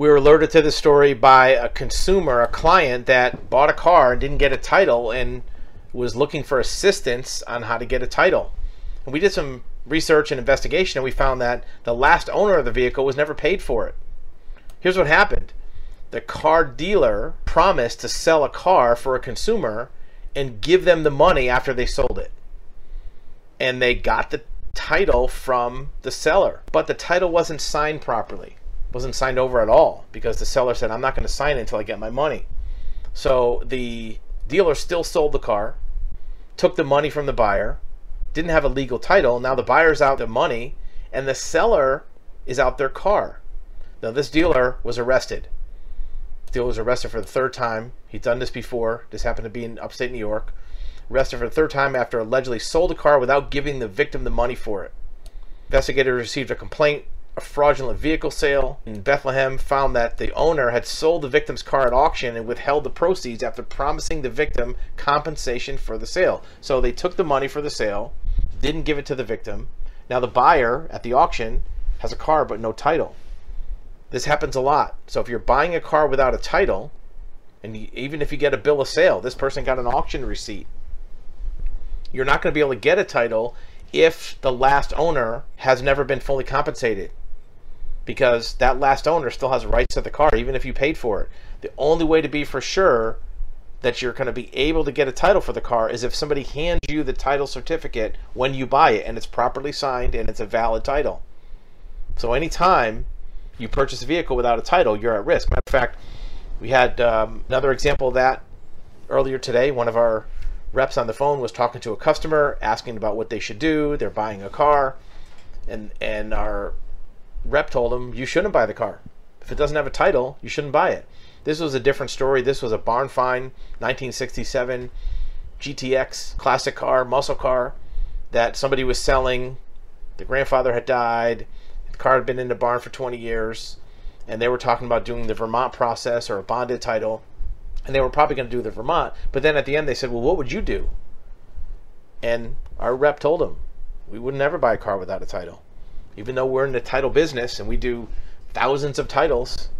We were alerted to the story by a consumer, a client that bought a car and didn't get a title and was looking for assistance on how to get a title. And we did some research and investigation and we found that the last owner of the vehicle was never paid for it. Here's what happened the car dealer promised to sell a car for a consumer and give them the money after they sold it. And they got the title from the seller, but the title wasn't signed properly. Wasn't signed over at all because the seller said, "I'm not going to sign it until I get my money." So the dealer still sold the car, took the money from the buyer, didn't have a legal title. Now the buyer's out the money and the seller is out their car. Now this dealer was arrested. The dealer was arrested for the third time. He'd done this before. This happened to be in upstate New York. Arrested for the third time after allegedly sold a car without giving the victim the money for it. Investigators received a complaint a fraudulent vehicle sale in Bethlehem found that the owner had sold the victim's car at auction and withheld the proceeds after promising the victim compensation for the sale. So they took the money for the sale, didn't give it to the victim. Now the buyer at the auction has a car but no title. This happens a lot. So if you're buying a car without a title, and even if you get a bill of sale, this person got an auction receipt. You're not going to be able to get a title if the last owner has never been fully compensated because that last owner still has rights to the car even if you paid for it. The only way to be for sure that you're going to be able to get a title for the car is if somebody hands you the title certificate when you buy it and it's properly signed and it's a valid title. So anytime you purchase a vehicle without a title, you're at risk. Matter of fact, we had um, another example of that earlier today. One of our reps on the phone was talking to a customer asking about what they should do. They're buying a car, and and our rep told him you shouldn't buy the car. If it doesn't have a title, you shouldn't buy it. This was a different story. This was a barn find 1967 GTX classic car, muscle car that somebody was selling. The grandfather had died. The car had been in the barn for 20 years. And they were talking about doing the Vermont process or a bonded title. And they were probably going to do the Vermont. But then at the end, they said, Well, what would you do? And our rep told him, We would never buy a car without a title even though we're in the title business and we do thousands of titles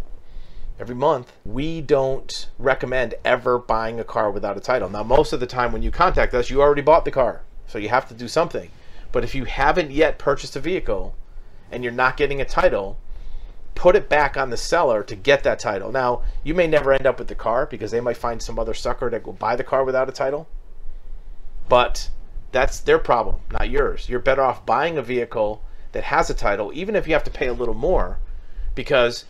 every month, we don't recommend ever buying a car without a title. Now, most of the time when you contact us, you already bought the car, so you have to do something. But if you haven't yet purchased a vehicle and you're not getting a title, put it back on the seller to get that title. Now, you may never end up with the car because they might find some other sucker that will buy the car without a title. But that's their problem, not yours. You're better off buying a vehicle that has a title, even if you have to pay a little more, because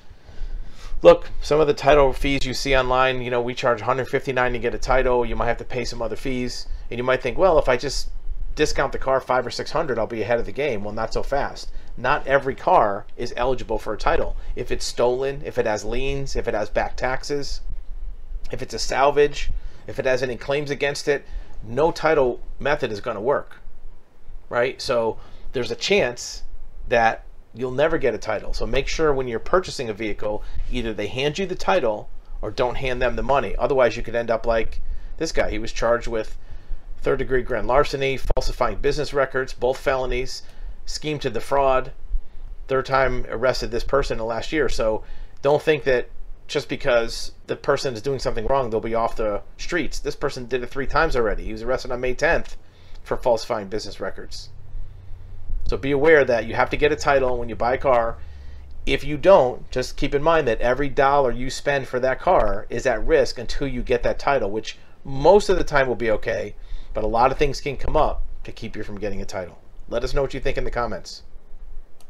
look, some of the title fees you see online, you know, we charge 159 to get a title. You might have to pay some other fees, and you might think, well, if I just discount the car five or six hundred, I'll be ahead of the game. Well, not so fast. Not every car is eligible for a title. If it's stolen, if it has liens, if it has back taxes, if it's a salvage, if it has any claims against it, no title method is going to work. Right? So there's a chance that you'll never get a title. So make sure when you're purchasing a vehicle, either they hand you the title or don't hand them the money. Otherwise, you could end up like this guy. He was charged with third degree grand larceny, falsifying business records, both felonies, scheme to defraud. Third time arrested this person in the last year. So don't think that just because the person is doing something wrong, they'll be off the streets. This person did it three times already. He was arrested on May 10th for falsifying business records. So be aware that you have to get a title when you buy a car. If you don't, just keep in mind that every dollar you spend for that car is at risk until you get that title, which most of the time will be okay, but a lot of things can come up to keep you from getting a title. Let us know what you think in the comments.